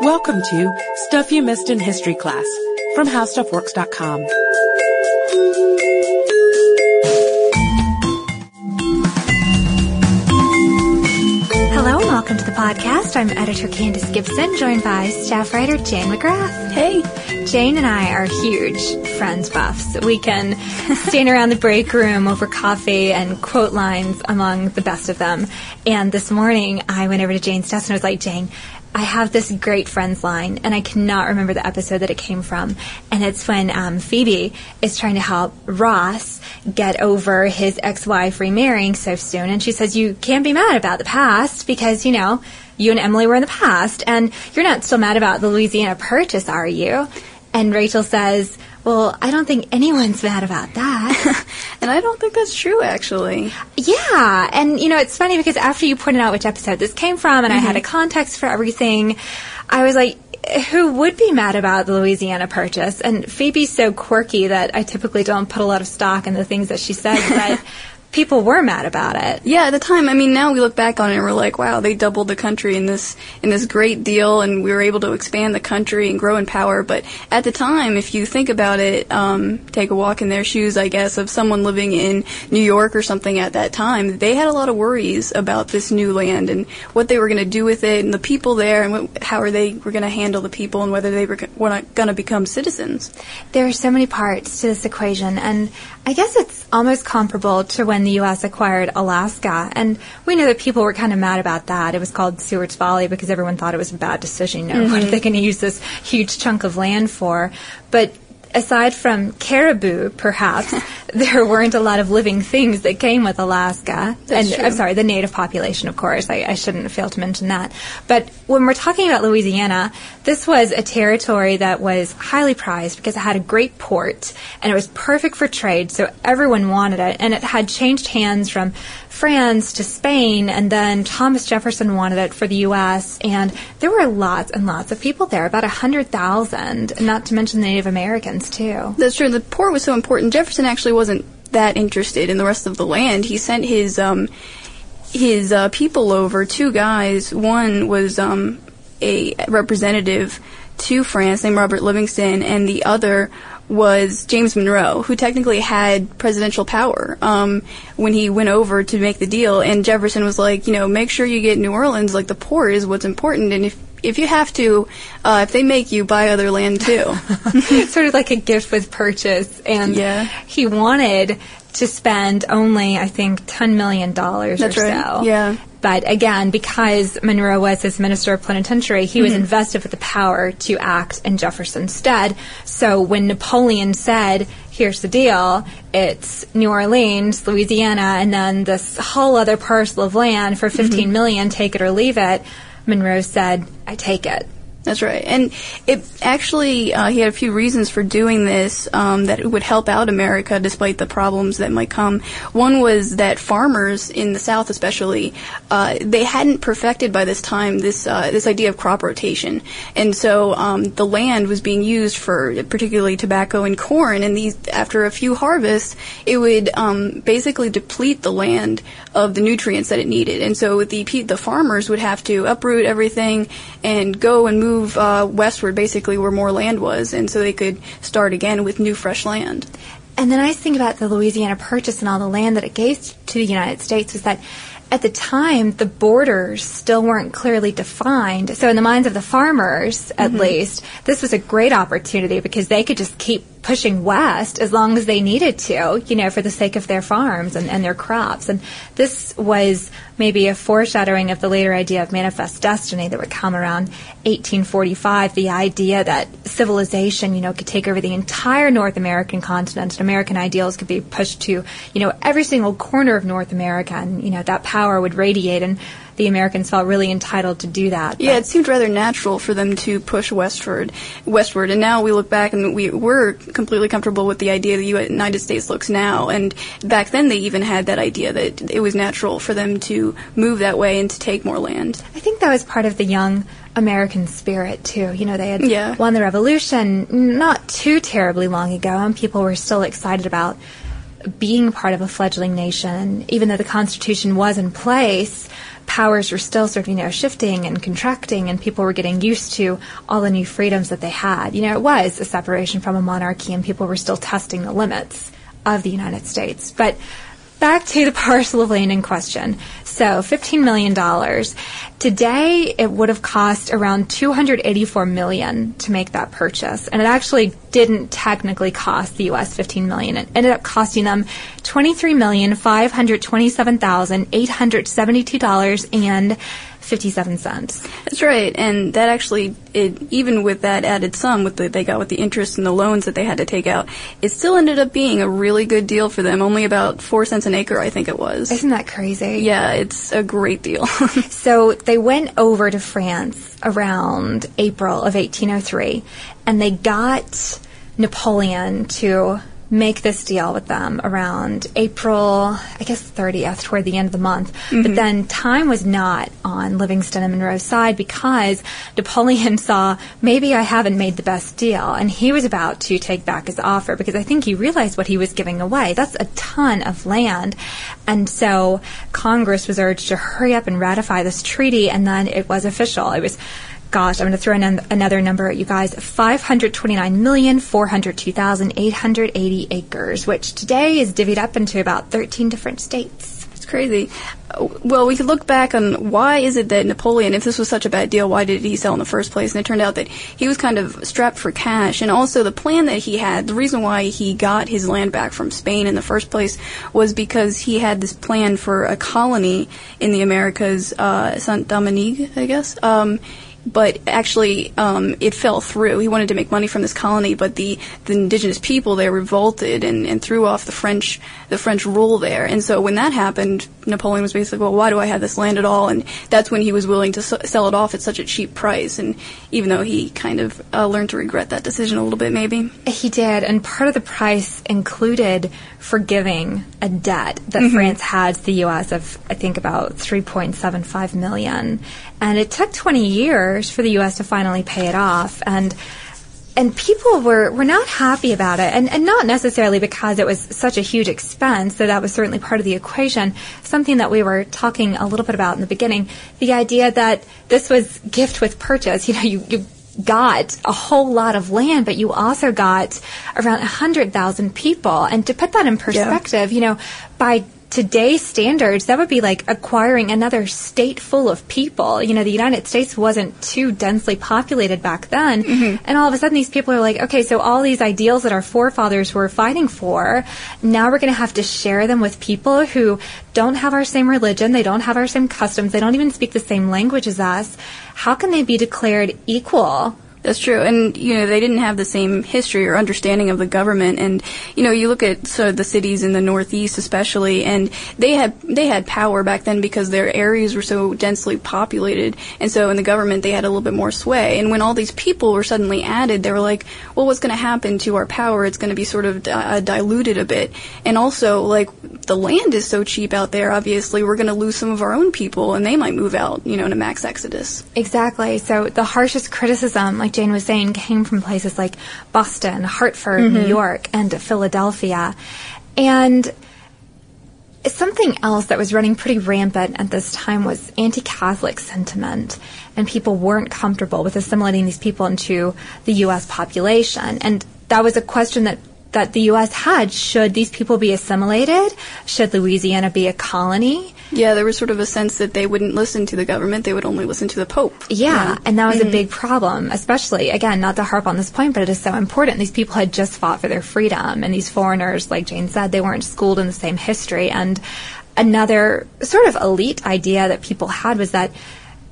Welcome to Stuff You Missed in History Class from HowStuffWorks.com. Hello and welcome to the podcast. I'm editor Candace Gibson, joined by staff writer Jane McGrath. Hey. Jane and I are huge Friends buffs. We can stand around the break room over coffee and quote lines among the best of them. And this morning I went over to Jane's desk and I was like, Jane, I have this great Friends line, and I cannot remember the episode that it came from. And it's when um, Phoebe is trying to help Ross get over his ex-wife remarrying so soon, and she says, "You can't be mad about the past because you know." You and Emily were in the past, and you're not still mad about the Louisiana Purchase, are you? And Rachel says, well, I don't think anyone's mad about that. and I don't think that's true, actually. Yeah. And, you know, it's funny because after you pointed out which episode this came from and mm-hmm. I had a mm-hmm. context for everything, I was like, who would be mad about the Louisiana purchase? And Phoebe's so quirky that I typically don't put a lot of stock in the things that she says, but people were mad about it. Yeah, at the time. I mean, now we look back on it and we're like, wow, they doubled the country in this in this great deal, and we were able to expand the country and grow in power. But at the time, if you think about it, um, take a walk in their shoes, I guess, of someone living in New York or something at that time, they had a lot of worries about this new land and what they were going to do with it, and the people there, and what, how are they were going to handle the people, and whether they were, were going to become citizens. There are so many parts to this equation, and I guess it's almost comparable to when the U.S. acquired Alaska. And we know that people were kind of mad about that. It was called Seward's Folly because everyone thought it was a bad decision. You know, mm-hmm. what are they going to use this huge chunk of land for? But aside from caribou, perhaps, there weren't a lot of living things that came with Alaska. That's and true. I'm sorry, the native population, of course. I, I, shouldn't fail to mention that. But when we're talking about Louisiana, this was a territory that was highly prized because it had a great port and it was perfect for trade, so everyone wanted it. And it had changed hands from France to Spain, and then Thomas Jefferson wanted it for the U.S. And there were lots and lots of people there, about a hundred thousand, not to mention the Native Americans too. That's true. The port was so important. Jefferson actually wasn't that interested in the rest of the land. He sent his um, his uh, people over. Two guys. One was um, a representative to France named Robert Livingston, and the other was James Monroe, who technically had presidential power um, when he went over to make the deal. And Jefferson was like, you know, make sure you get New Orleans. Like the port is what's important, and if if you have to, uh, if they make you buy other land too, sort of like a gift with purchase. And yeah. he wanted to spend only, I think, ten million dollars or right. so. Yeah. But again, because Monroe was his minister of plenipotentiary, he mm-hmm. was invested with the power to act in Jefferson's stead. So when Napoleon said, here's the deal, it's New Orleans, Louisiana, and then this whole other parcel of land for fifteen mm-hmm. million, take it or leave it, Monroe said, I take it. That's right. And it actually, uh, he had a few reasons for doing this um, that would help out America despite the problems that might come. One was that farmers in the South, especially, uh, they hadn't perfected by this time this uh, this idea of crop rotation, and so um, the land was being used for particularly tobacco and corn. And these, after a few harvests, it would um, basically deplete the land of the nutrients that it needed, and so the the farmers would have to uproot everything and go and move move uh, westward, basically where more land was, and so they could start again with new, fresh land. And the nice thing about the Louisiana Purchase and all the land that it gave to the United States was that at the time, the borders still weren't clearly defined. So, in the minds of the farmers, at mm-hmm. least, this was a great opportunity because they could just keep pushing west as long as they needed to, you know, for the sake of their farms and, and their crops. And this was maybe a foreshadowing of the later idea of manifest destiny that would come around 1845, the idea that civilization, you know, could take over the entire North American continent and American ideals could be pushed to, you know, every single corner of North America. And, you know, that power would radiate. And the Americans felt really entitled to do that. Yeah, it seemed rather natural for them to push westward, westward. And now we look back and we were completely comfortable with the idea the United States looks now. And back then they even had that idea that it was natural for them to move that way and to take more land. I think that was part of the young American spirit too. You know, they had yeah. won the revolution not too terribly long ago, and people were still excited about being part of a fledgling nation. Even though the Constitution was in place, powers were still sort of, you know, shifting and contracting and people were getting used to all the new freedoms that they had. You know, it was a separation from a monarchy and people were still testing the limits of the United States. But back to the parcel of land in question. So, $15 million. Today, it would have cost around 284 million to make that purchase. And it actually didn't technically cost the U.S. 15 million. It ended up costing them $23,527,872 and 57 cents. That's right, and that actually, it, even with that added sum, with the, they got with the interest and the loans that they had to take out, it still ended up being a really good deal for them. Only about four cents an acre, I think it was. Isn't that crazy? Yeah, it's a great deal. so they went over to France around April of 1803, and they got Napoleon to make this deal with them around April, I guess 30th, toward the end of the month. Mm-hmm. But then time was not on Livingston and Monroe's side because Napoleon saw maybe I haven't made the best deal, and he was about to take back his offer because I think he realized what he was giving away. That's a ton of land. And so Congress was urged to hurry up and ratify this treaty, and then it was official. It was gosh, I'm going to throw in another number at you guys 529,402,880 acres, which today is divvied up into about 13 different states. It's crazy. Well, we could look back on why is it that Napoleon, if this was such a bad deal, why did he sell in the first place? And it turned out that he was kind of strapped for cash. And also the plan that he had, the reason why he got his land back from Spain in the first place was because he had this plan for a colony in the Americas, uh, Saint Domingue, I guess. Um, but actually um, it fell through. He wanted to make money from this colony, but the, the indigenous people there revolted and, and threw off the French the French rule there. And so when that happened, Napoleon was basically, well, why do I have this land at all? And that's when he was willing to s- sell it off at such a cheap price. And even though he kind of uh, learned to regret that decision a little bit, maybe he did. And part of the price included forgiving a debt that mm-hmm. France had to the U.S. of I think about 3.75 million, and it took 20 years for the U.S. to finally pay it off. And and people were, were not happy about it, and, and not necessarily because it was such a huge expense, so that was certainly part of the equation. Something that we were talking a little bit about in the beginning, the idea that this was gift with purchase. You know, you, you got a whole lot of land, but you also got around 100,000 people. And to put that in perspective, yeah. you know, by today's standards, that would be like acquiring another state full of people. You know, the United States wasn't too densely populated back then. Mm-hmm. And all of a sudden, these people are like, okay, so all these ideals that our forefathers were fighting for, now we're going to have to share them with people who don't have our same religion, they don't have our same customs, they don't even speak the same language as us. How can they be declared equal? That's true, and you know they didn't have the same history or understanding of the government. And you know you look at so the cities in the Northeast, especially, and they had they had power back then because their areas were so densely populated, and so in the government they had a little bit more sway. And when all these people were suddenly added, they were like, well, what's going to happen to our power? It's going to be sort of uh, diluted a bit. And also, like the land is so cheap out there. Obviously, we're going to lose some of our own people, and they might move out. You know, in a max exodus. Exactly. So the harshest criticism, like Jane was saying, came from places like Boston, Hartford, mm-hmm. New York, and Philadelphia. And something else that was running pretty rampant at this time was anti Catholic sentiment, and people weren't comfortable with assimilating these people into the U.S. population. And that was a question that that the U.S. had. Should these people be assimilated? Should Louisiana be a colony? Yeah, there was sort of a sense that they wouldn't listen to the government; they would only listen to the Pope. Yeah, yeah. and that was mm-hmm. a big problem, especially again, not to harp on this point, but it is so important. These people had just fought for their freedom, and these foreigners, like Jane said, they weren't schooled in the same history. And another sort of elite idea that people had was that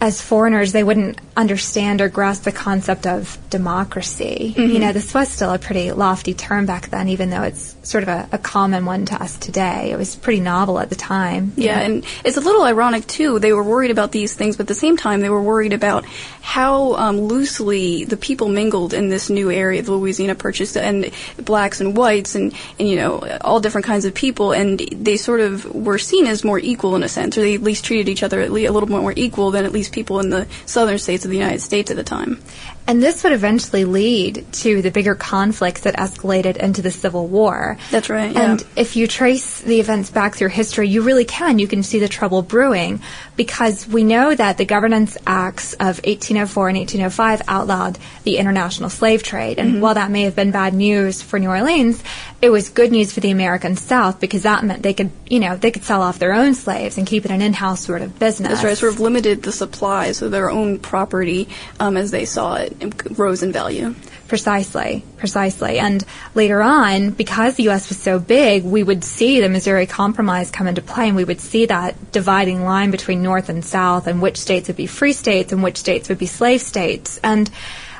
as foreigners, they wouldn't understand or grasp the concept of democracy. Mm-hmm. You know, this was still a pretty lofty term back then, even though it's sort of a, a common one to us today. It was pretty novel at the time. Yeah, know? and it's a little ironic, too. They were worried about these things, but at the same time, they were worried about how um, loosely the people mingled in this new area, of the Louisiana Purchase, and blacks and whites, and, and, you know, all different kinds of people, and they sort of were seen as more equal in a sense, or they at least treated each other a little more equal than at least people in the southern states of the United States at the time. And this would eventually lead to the bigger conflicts that escalated into the Civil War. That's right. Yeah. And if you trace the events back through history, you really can. You can see the trouble brewing because we know that the Governance Acts of 1804 and 1805 outlawed the international slave trade. And mm-hmm. while that may have been bad news for New Orleans, it was good news for the American South because that meant they could, you know, they could sell off their own slaves and keep it an in-house sort of business. That's right. Sort of limited the supply, so their own property, um, as they saw it, rose in value. Precisely, precisely. And later on, because the U.S. was so big, we would see the Missouri Compromise come into play, and we would see that dividing line between North and South, and which states would be free states and which states would be slave states. And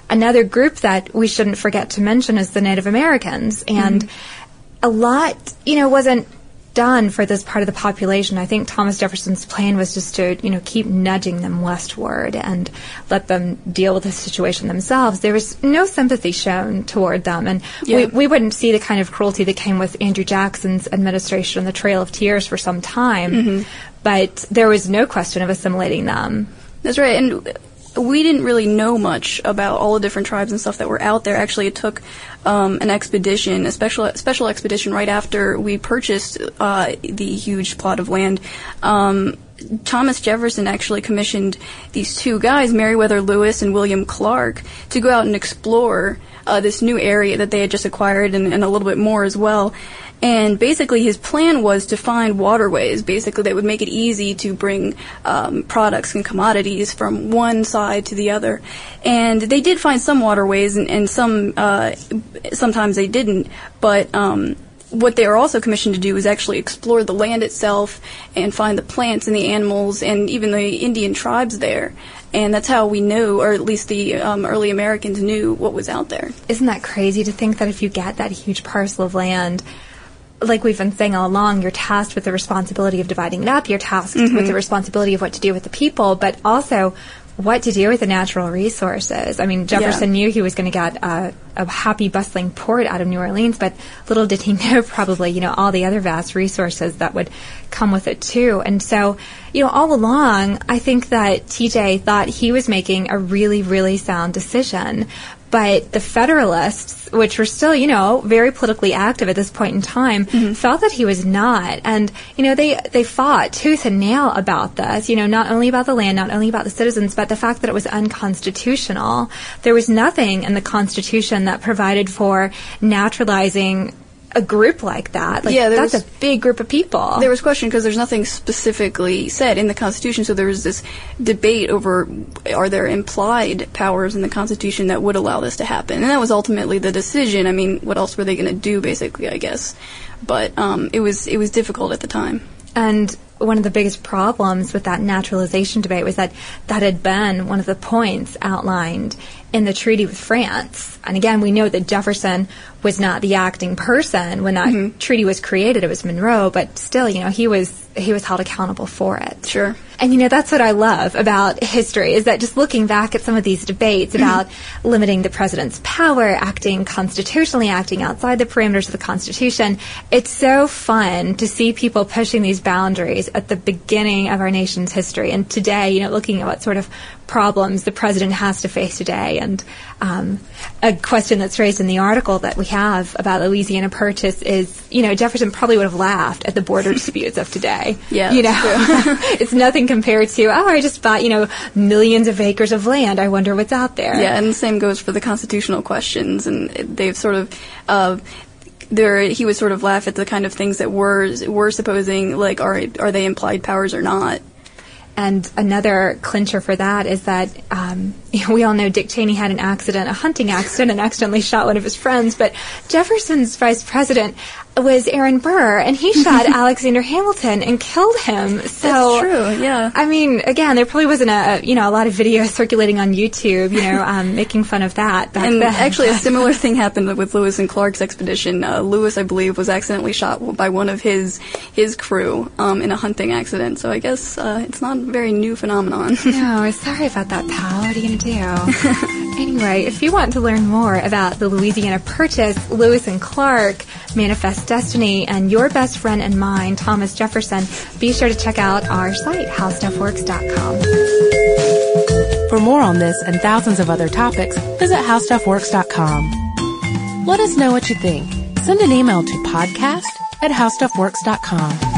another group that we shouldn't forget to mention is the Native Americans. And mm-hmm. a lot, you know, wasn't done for this part of the population. I think Thomas Jefferson's plan was just to, you know, keep nudging them westward and let them deal with the situation themselves. There was no sympathy shown toward them, and yeah. we, we wouldn't see the kind of cruelty that came with Andrew Jackson's administration on the Trail of Tears for some time. Mm-hmm. But there was no question of assimilating them. That's right, and we didn't really know much about all the different tribes and stuff that were out there. Actually, it took um, an expedition, a special special expedition, right after we purchased uh, the huge plot of land. Um, Thomas Jefferson actually commissioned these two guys, Meriwether Lewis and William Clark, to go out and explore uh, this new area that they had just acquired and, and a little bit more as well. And basically, his plan was to find waterways, basically, that would make it easy to bring um, products and commodities from one side to the other. And they did find some waterways, and, and some uh, sometimes they didn't. But um, what they were also commissioned to do was actually explore the land itself and find the plants and the animals and even the Indian tribes there. And that's how we knew, or at least the um, early Americans knew what was out there. Isn't that crazy to think that if you get that huge parcel of land, like we've been saying all along, you're tasked with the responsibility of dividing it up. You're tasked mm-hmm. with the responsibility of what to do with the people, but also what to do with the natural resources. I mean, Jefferson yeah. knew he was going to get a, a, happy, bustling port out of New Orleans, but little did he know probably, you know, all the other vast resources that would come with it too. And so, you know, all along, I think that TJ thought he was making a really, really sound decision. But the Federalists, which were still, you know, very politically active at this point in time, mm-hmm. felt that he was not. And, you know, they, they fought tooth and nail about this, you know, not only about the land, not only about the citizens, but the fact that it was unconstitutional. There was nothing in the Constitution that provided for naturalizing a group like that. Like, yeah, that's was, a big group of people. There was question because there's nothing specifically said in the Constitution, so there was this debate over are there implied powers in the Constitution that would allow this to happen, and that was ultimately the decision. I mean, what else were they going to do, basically? I guess, but um, it was it was difficult at the time. And one of the biggest problems with that naturalization debate was that that had been one of the points outlined in the treaty with France. And again, we know that Jefferson was not the acting person when that mm-hmm. treaty was created. It was Monroe, but still, you know, he was he was held accountable for it. Sure. And you know, that's what I love about history is that just looking back at some of these debates about limiting the president's power, acting constitutionally, acting outside the parameters of the Constitution, it's so fun to see people pushing these boundaries at the beginning of our nation's history. And today, you know, looking at what sort of problems the president has to face today. And um, a question that's raised in the article that we have about Louisiana Purchase is, you know, Jefferson probably would have laughed at the border disputes of today. Yeah, you know, it's nothing compared to, oh, I just bought, you know, millions of acres of land. I wonder what's out there. Yeah, and the same goes for the constitutional questions, and they've sort of. Uh, there, he would sort of laugh at the kind of things that we're we're supposing like are are they implied powers or not. And another clincher for that is that um, we all know Dick Cheney had an accident, a hunting accident, and accidentally shot one of his friends. But Jefferson's vice president was Aaron Burr, and he shot Alexander Hamilton and killed him. So That's true. Yeah. I mean, again, there probably wasn't a you know a lot of videos circulating on YouTube, you know, um, making fun of that. and then. actually, a similar thing happened with Lewis and Clark's expedition. Uh, Lewis, I believe, was accidentally shot by one of his his crew um, in a hunting accident. So I guess uh, it's not a very new phenomenon. no, sorry about that, pal. What are you gonna do? anyway, if you want to learn more about the Louisiana Purchase, Lewis and Clark manifest destiny, and your best friend and mine, Thomas Jefferson, be sure to check out our site, howstuffworks.com. For more on this and thousands of other topics, visit howstuffworks.com. Let us know what you think. Send an email to podcast at howstuffworks.com.